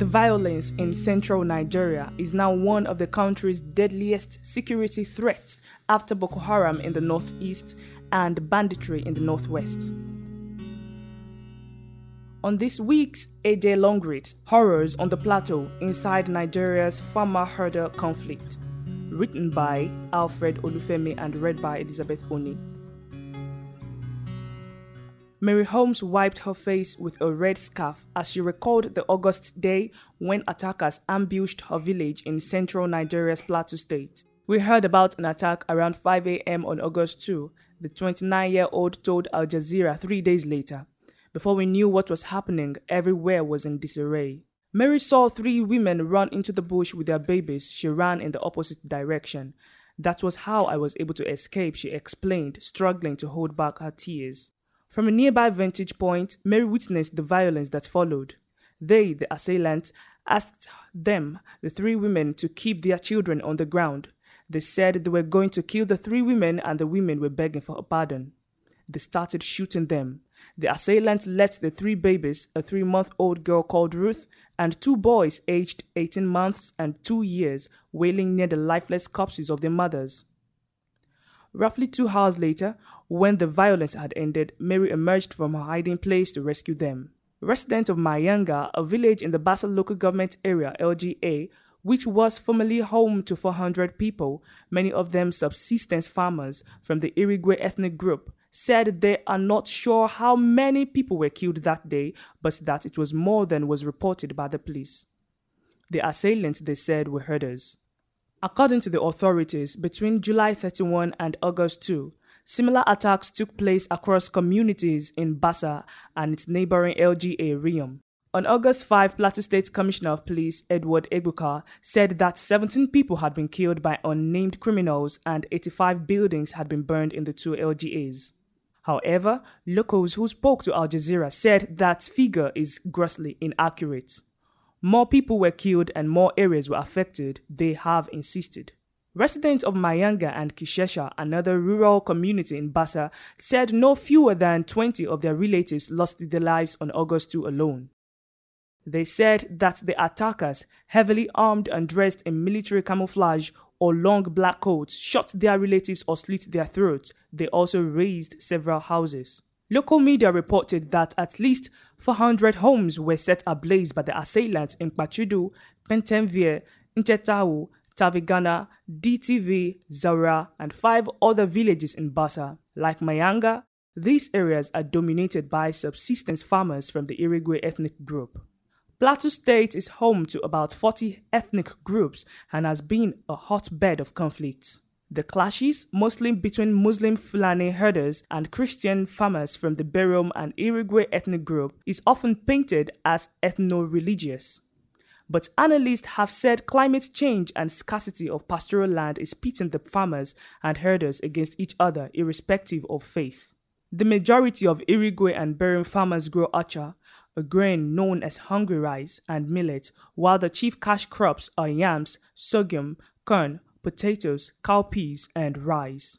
The violence in central Nigeria is now one of the country's deadliest security threats after Boko Haram in the northeast and banditry in the northwest. On this week's AJ Long Read, Horrors on the Plateau Inside Nigeria's Farmer Herder Conflict, written by Alfred Olufemi and read by Elizabeth Oni. Mary Holmes wiped her face with a red scarf as she recalled the August day when attackers ambushed her village in central Nigeria's Plateau State. We heard about an attack around 5 a.m. on August 2, the 29 year old told Al Jazeera three days later. Before we knew what was happening, everywhere was in disarray. Mary saw three women run into the bush with their babies. She ran in the opposite direction. That was how I was able to escape, she explained, struggling to hold back her tears. From a nearby vantage point, Mary witnessed the violence that followed. They, the assailants, asked them, the three women, to keep their children on the ground. They said they were going to kill the three women and the women were begging for a pardon. They started shooting them. The assailants left the three babies, a three month old girl called Ruth, and two boys aged 18 months and two years, wailing near the lifeless corpses of their mothers. Roughly two hours later, when the violence had ended, Mary emerged from her hiding place to rescue them. Residents of Mayanga, a village in the Bassa local government area, LGA, which was formerly home to 400 people, many of them subsistence farmers from the Irigwe ethnic group, said they are not sure how many people were killed that day, but that it was more than was reported by the police. The assailants, they said, were herders. According to the authorities, between July 31 and August 2, similar attacks took place across communities in Bassa and its neighboring LGA Riyom. On August 5, Plateau State Commissioner of Police Edward Egbuka said that 17 people had been killed by unnamed criminals and 85 buildings had been burned in the two LGAs. However, locals who spoke to Al Jazeera said that figure is grossly inaccurate. More people were killed and more areas were affected, they have insisted. Residents of Mayanga and Kishesha, another rural community in Bassa, said no fewer than 20 of their relatives lost their lives on August 2 alone. They said that the attackers, heavily armed and dressed in military camouflage or long black coats, shot their relatives or slit their throats. They also razed several houses. Local media reported that at least 400 homes were set ablaze by the assailants in Pachudu, Pentemvie, Nchetau, Tavigana, DTV, Zara, and five other villages in Bassa. Like Mayanga, these areas are dominated by subsistence farmers from the Irigwe ethnic group. Plateau State is home to about 40 ethnic groups and has been a hotbed of conflict. The clashes, mostly between Muslim Fulani herders and Christian farmers from the Berom and Irigwe ethnic group, is often painted as ethno religious. But analysts have said climate change and scarcity of pastoral land is pitting the farmers and herders against each other, irrespective of faith. The majority of Irigwe and Berom farmers grow acha, a grain known as hungry rice, and millet, while the chief cash crops are yams, sorghum, corn, potatoes, cowpeas, and rice.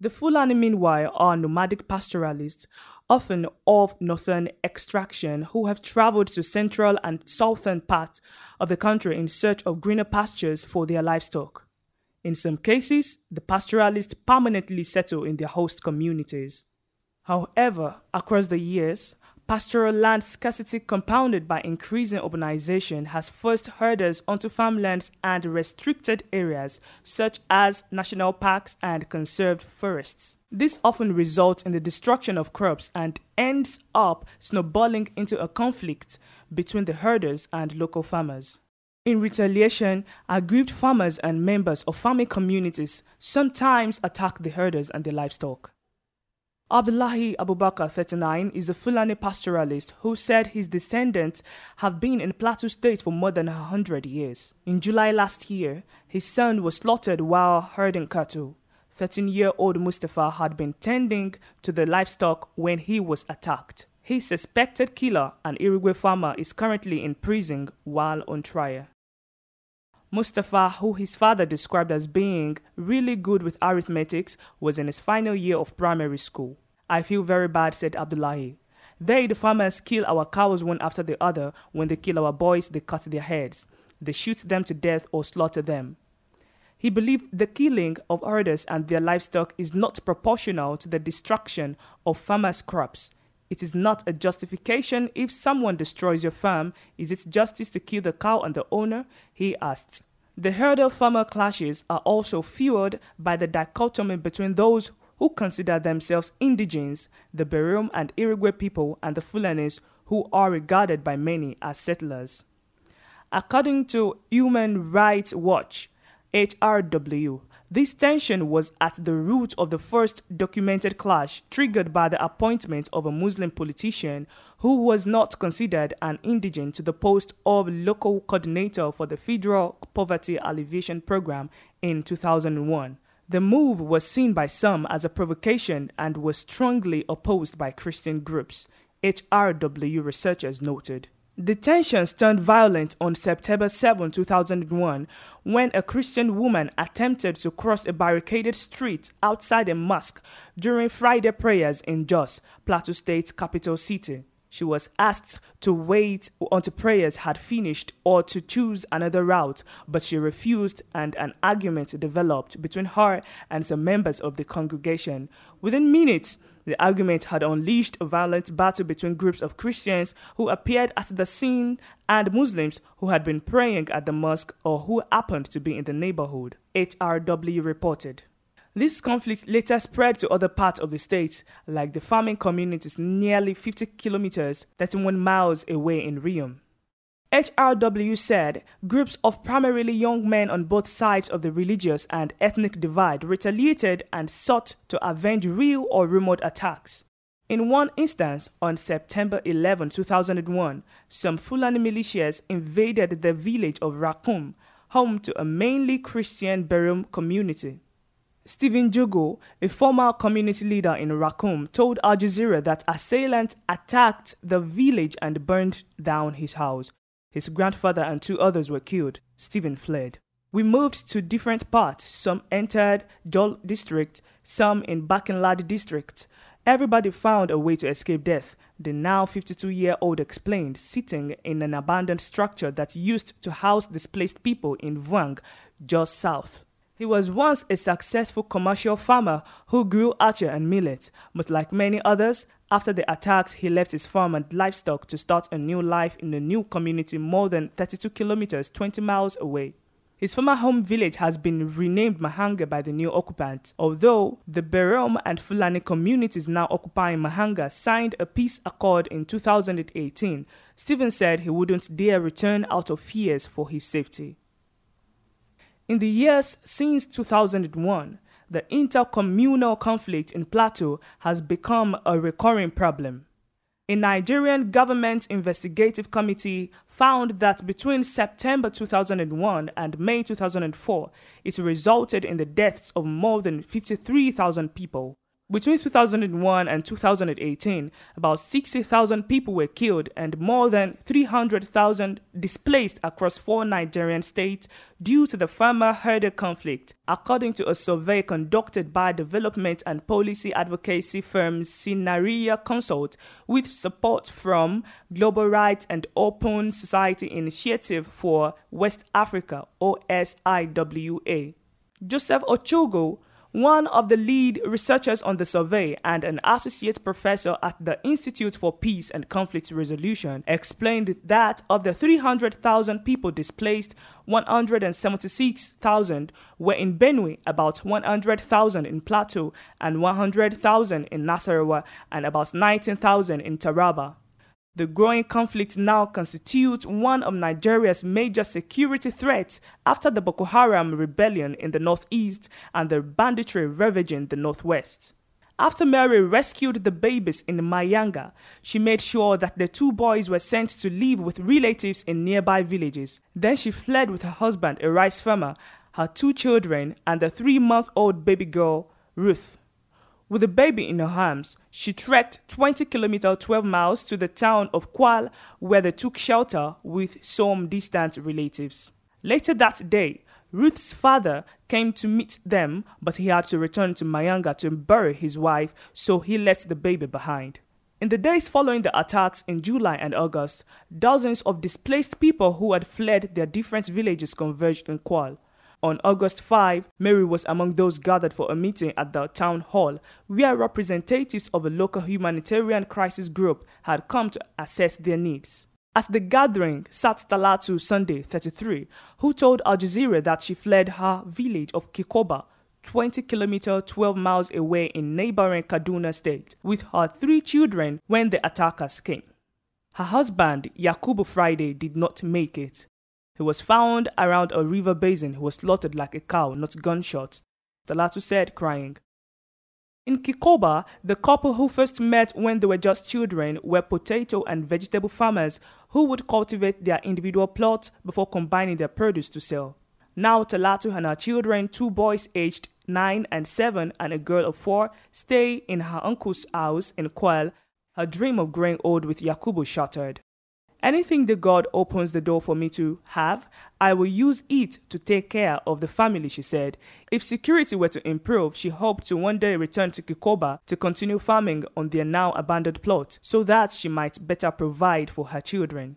The Fulani, meanwhile, are nomadic pastoralists, often of northern extraction, who have traveled to central and southern parts of the country in search of greener pastures for their livestock. In some cases, the pastoralists permanently settle in their host communities. However, across the years, Pastoral land scarcity compounded by increasing urbanization has forced herders onto farmlands and restricted areas such as national parks and conserved forests. This often results in the destruction of crops and ends up snowballing into a conflict between the herders and local farmers. In retaliation, aggrieved farmers and members of farming communities sometimes attack the herders and their livestock. Abdullahi Abubakar, 39, is a Fulani pastoralist who said his descendants have been in Plateau State for more than a hundred years. In July last year, his son was slaughtered while herding cattle. 13 year old Mustafa had been tending to the livestock when he was attacked. His suspected killer, an Irigwe farmer, is currently in prison while on trial. Mustafa, who his father described as being really good with arithmetics, was in his final year of primary school. I feel very bad, said Abdullahi. They, the farmers, kill our cows one after the other. When they kill our boys, they cut their heads. They shoot them to death or slaughter them. He believed the killing of herders and their livestock is not proportional to the destruction of farmers' crops. It is not a justification if someone destroys your farm. Is it justice to kill the cow and the owner? He asked. The herder farmer clashes are also fueled by the dichotomy between those who consider themselves indigenes, the Berom and Irigwe people, and the Fulanis, who are regarded by many as settlers. According to Human Rights Watch, HRW. This tension was at the root of the first documented clash triggered by the appointment of a Muslim politician who was not considered an indigent to the post of local coordinator for the Federal Poverty Alleviation Program in 2001. The move was seen by some as a provocation and was strongly opposed by Christian groups, HRW researchers noted. The tensions turned violent on September 7, 2001, when a Christian woman attempted to cross a barricaded street outside a mosque during Friday prayers in Jos, Plateau State's capital city. She was asked to wait until prayers had finished or to choose another route, but she refused, and an argument developed between her and some members of the congregation. Within minutes, the argument had unleashed a violent battle between groups of Christians who appeared at the scene and Muslims who had been praying at the mosque or who happened to be in the neighborhood, HRW reported. This conflict later spread to other parts of the state, like the farming communities nearly 50 kilometers, 31 miles away in Riyom. HRW said groups of primarily young men on both sides of the religious and ethnic divide retaliated and sought to avenge real or rumored attacks. In one instance, on September 11, 2001, some Fulani militias invaded the village of Rakum, home to a mainly Christian Berom community. Stephen Jugo, a former community leader in Rakum, told Al Jazeera that assailants attacked the village and burned down his house. His grandfather and two others were killed. Stephen fled. We moved to different parts. Some entered Jol district, some in Barkin Ladi district. Everybody found a way to escape death, the now 52 year old explained, sitting in an abandoned structure that used to house displaced people in Vwang, just south. He was once a successful commercial farmer who grew acha and millet, but like many others, after the attacks, he left his farm and livestock to start a new life in a new community more than 32 kilometers 20 miles away. His former home village has been renamed Mahanga by the new occupants, although the Berom and Fulani communities now occupying Mahanga signed a peace accord in 2018. Stephen said he wouldn't dare return out of fears for his safety. In the years since 2001, the intercommunal conflict in Plateau has become a recurring problem. A Nigerian government investigative committee found that between September 2001 and May 2004, it resulted in the deaths of more than 53,000 people. Between 2001 and 2018, about 60,000 people were killed and more than 300,000 displaced across four Nigerian states due to the farmer herder conflict, according to a survey conducted by development and policy advocacy firm Sinaria Consult with support from Global Rights and Open Society Initiative for West Africa, OSIWA. Joseph Ochogwu one of the lead researchers on the survey and an associate professor at the Institute for Peace and Conflict Resolution, explained that of the 300,000 people displaced, 176,000 were in Benue, about 100,000 in Plateau, and 100,000 in Nasarawa, and about 19,000 in Taraba. The growing conflict now constitutes one of Nigeria's major security threats after the Boko Haram rebellion in the northeast and the banditry ravaging the northwest. After Mary rescued the babies in Mayanga, she made sure that the two boys were sent to live with relatives in nearby villages. Then she fled with her husband, a rice farmer, her two children, and the three month old baby girl, Ruth. With a baby in her arms, she trekked 20 kilometers 12 miles to the town of Kwal, where they took shelter with some distant relatives. Later that day, Ruth's father came to meet them, but he had to return to Mayanga to bury his wife, so he left the baby behind. In the days following the attacks in July and August, dozens of displaced people who had fled their different villages converged in Kwal. On August 5, Mary was among those gathered for a meeting at the town hall, where representatives of a local humanitarian crisis group had come to assess their needs. At the gathering sat Talatu Sunday, 33, who told Al Jazeera that she fled her village of Kikoba 20 kilometers 12 miles away in neighboring Kaduna state with her three children when the attackers came. Her husband, Yakubu Friday, did not make it. He was found around a river basin. He was slaughtered like a cow, not gunshots. Talatu said, crying. In Kikoba, the couple who first met when they were just children were potato and vegetable farmers who would cultivate their individual plots before combining their produce to sell. Now Talatu and her children, two boys aged 9 and 7 and a girl of 4, stay in her uncle's house in Kwal. Her dream of growing old with Yakubu shattered. Anything the God opens the door for me to have, I will use it to take care of the family, she said. If security were to improve, she hoped to one day return to Kikoba to continue farming on their now abandoned plot so that she might better provide for her children.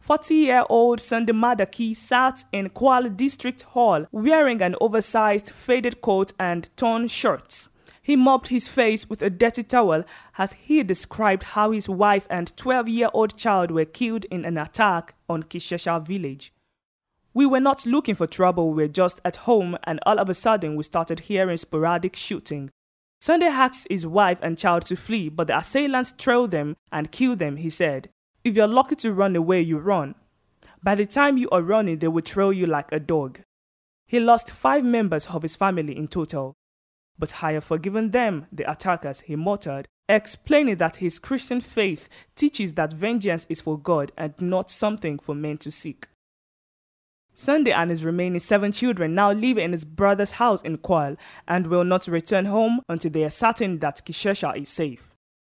40 year old Sunday Madaki sat in Kwal District Hall wearing an oversized faded coat and torn shirts. He mopped his face with a dirty towel as he described how his wife and 12 year old child were killed in an attack on Kishesha village. We were not looking for trouble, we were just at home, and all of a sudden we started hearing sporadic shooting. Sunday asked his wife and child to flee, but the assailants trailed them and killed them, he said. If you're lucky to run away, you run. By the time you are running, they will trail you like a dog. He lost five members of his family in total. But I have forgiven them, the attackers, he muttered, explaining that his Christian faith teaches that vengeance is for God and not something for men to seek. Sunday and his remaining seven children now live in his brother's house in Kwal and will not return home until they are certain that Kishesha is safe.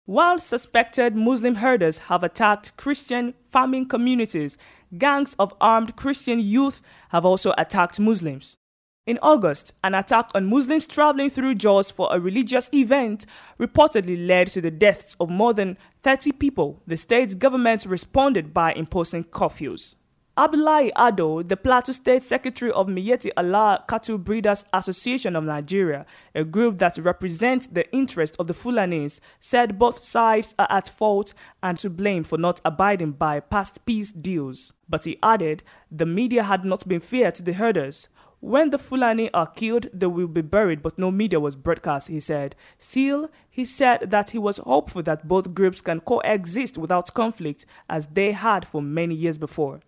While suspected Muslim herders have attacked Christian farming communities, gangs of armed Christian youth have also attacked Muslims. In August, an attack on Muslims traveling through Jos for a religious event reportedly led to the deaths of more than 30 people. The state's government responded by imposing curfews. Abdullahi Ado, the Plateau State Secretary of Miyetti Allah Cattle Breeders Association of Nigeria, a group that represents the interests of the Fulanis, said both sides are at fault and to blame for not abiding by past peace deals. But he added the media had not been fair to the herders. When the Fulani are killed, they will be buried, but no media was broadcast, he said. Still, he said that he was hopeful that both groups can coexist without conflict, as they had for many years before.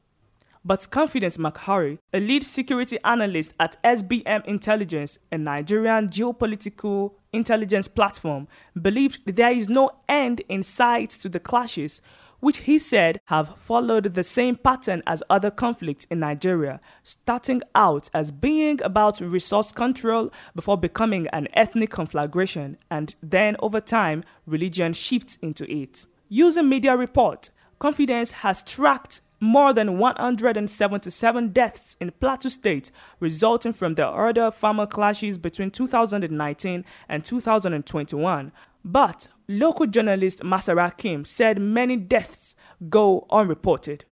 But Confidence MacHarry, a lead security analyst at SBM Intelligence, a Nigerian geopolitical intelligence platform, believed there is no end in sight to the clashes, which he said have followed the same pattern as other conflicts in Nigeria, starting out as being about resource control before becoming an ethnic conflagration, and then over time, religion shifts into it. Using media report, Confidence has tracked more than 177 deaths in Plateau State resulting from the other farmer clashes between 2019 and 2021. But local journalist Masara Kim said many deaths go unreported.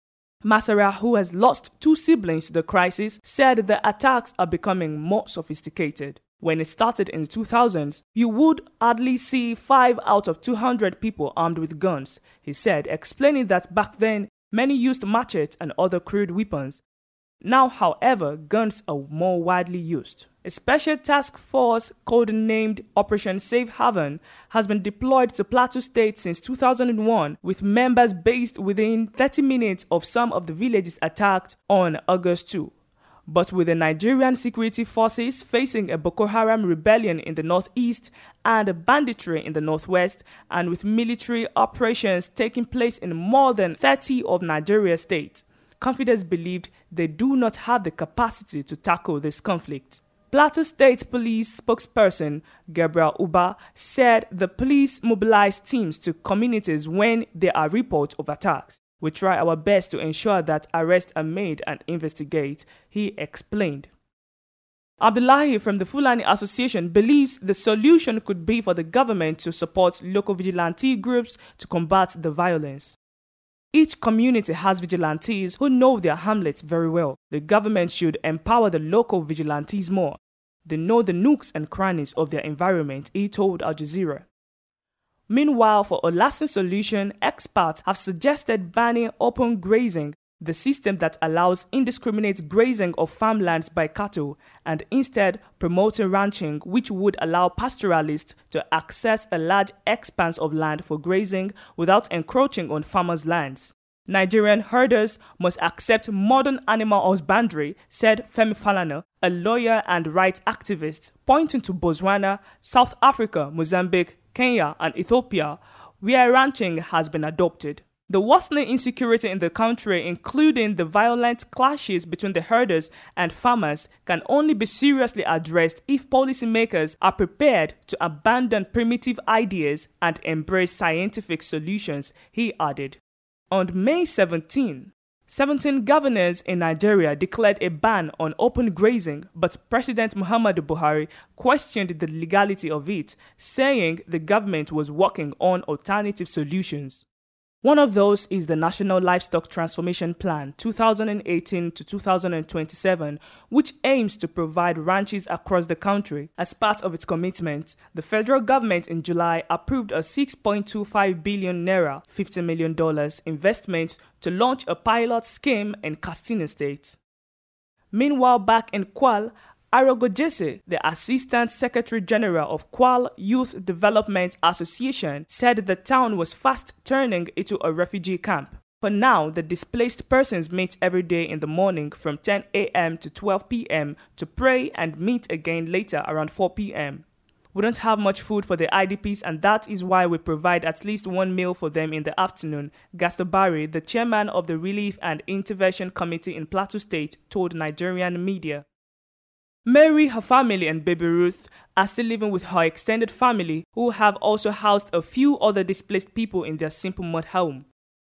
Masara, who has lost two siblings to the crisis, said the attacks are becoming more sophisticated. When it started in the 2000s, you would hardly see 5 out of 200 people armed with guns, he said, explaining that back then Many used machetes and other crude weapons. Now, however, guns are more widely used. A special task force codenamed Operation Safe Haven has been deployed to Plateau State since 2001 with members based within 30 minutes of some of the villages attacked on August 2. But with the Nigerian security forces facing a Boko Haram rebellion in the northeast and banditry in the northwest, and with military operations taking place in more than 30 of Nigeria's states, confidence believed they do not have the capacity to tackle this conflict. Plateau State Police spokesperson Gabriel Uba said the police mobilize teams to communities when there are reports of attacks. We try our best to ensure that arrests are made and investigate, he explained. Abdullahi from the Fulani Association believes the solution could be for the government to support local vigilante groups to combat the violence. Each community has vigilantes who know their hamlets very well. The government should empower the local vigilantes more. They know the nooks and crannies of their environment, he told Al Jazeera. Meanwhile, for a lasting solution, experts have suggested banning open grazing the system that allows indiscriminate grazing of farmlands by cattle, and instead promoting ranching, which would allow pastoralists to access a large expanse of land for grazing without encroaching on farmers' lands. Nigerian herders must accept modern animal husbandry, said Femi Falana, a lawyer and rights activist, pointing to Botswana, South Africa, Mozambique, Kenya, and Ethiopia, where ranching has been adopted. The worsening insecurity in the country, including the violent clashes between the herders and farmers, can only be seriously addressed if policymakers are prepared to abandon primitive ideas and embrace scientific solutions, he added. On May 17, 17 governors in Nigeria declared a ban on open grazing, but President Muhammadu Buhari questioned the legality of it, saying the government was working on alternative solutions. One of those is the National Livestock Transformation Plan 2018 to 2027, which aims to provide ranches across the country. As part of its commitment, the federal government in July approved a 6.25 billion naira, $50 million investment to launch a pilot scheme in Katsina State. Meanwhile, back in Kwal, Arogo Jesse, the Assistant Secretary General of Kwal Youth Development Association, said the town was fast turning into a refugee camp. For now, the displaced persons meet every day in the morning from 10 a.m. to 12 p.m. to pray and meet again later around 4 p.m. We don't have much food for the IDPs, and that is why we provide at least one meal for them in the afternoon. Gastobari, the chairman of the Relief and Intervention Committee in Plateau State, told Nigerian media. Mary, her family, and baby Ruth are still living with her extended family, who have also housed a few other displaced people in their simple mud home.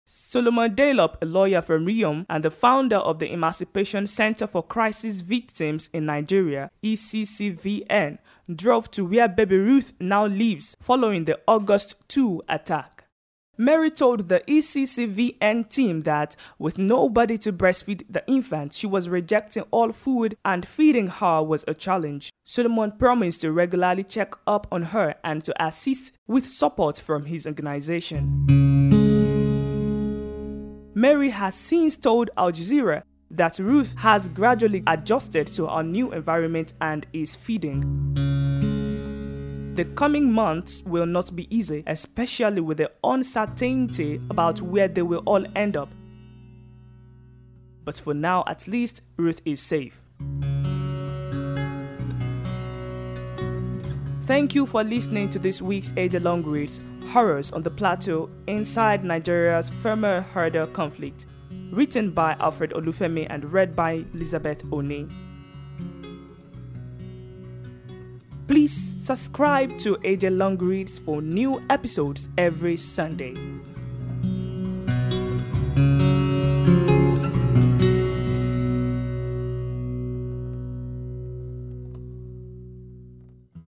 Solomon Dalyop, a lawyer from Riyom and the founder of the Emancipation Center for Crisis Victims in Nigeria, ECCVN, drove to where baby Ruth now lives following the August 2 attack. Mary told the ECCVN team that with nobody to breastfeed the infant, she was rejecting all food and feeding her was a challenge. Solomon promised to regularly check up on her and to assist with support from his organization. Mary has since told Al Jazeera that Ruth has gradually adjusted to her new environment and is feeding. The coming months will not be easy, especially with the uncertainty about where they will all end up. But for now, at least, Ruth is safe. Thank you for listening to this week's AJ Long Reads Horrors on the Plateau Inside Nigeria's Firmer Herder Conflict, written by Alfred Olufemi and read by Elizabeth Oni. Please subscribe to AJ Long Reads for new episodes every Sunday.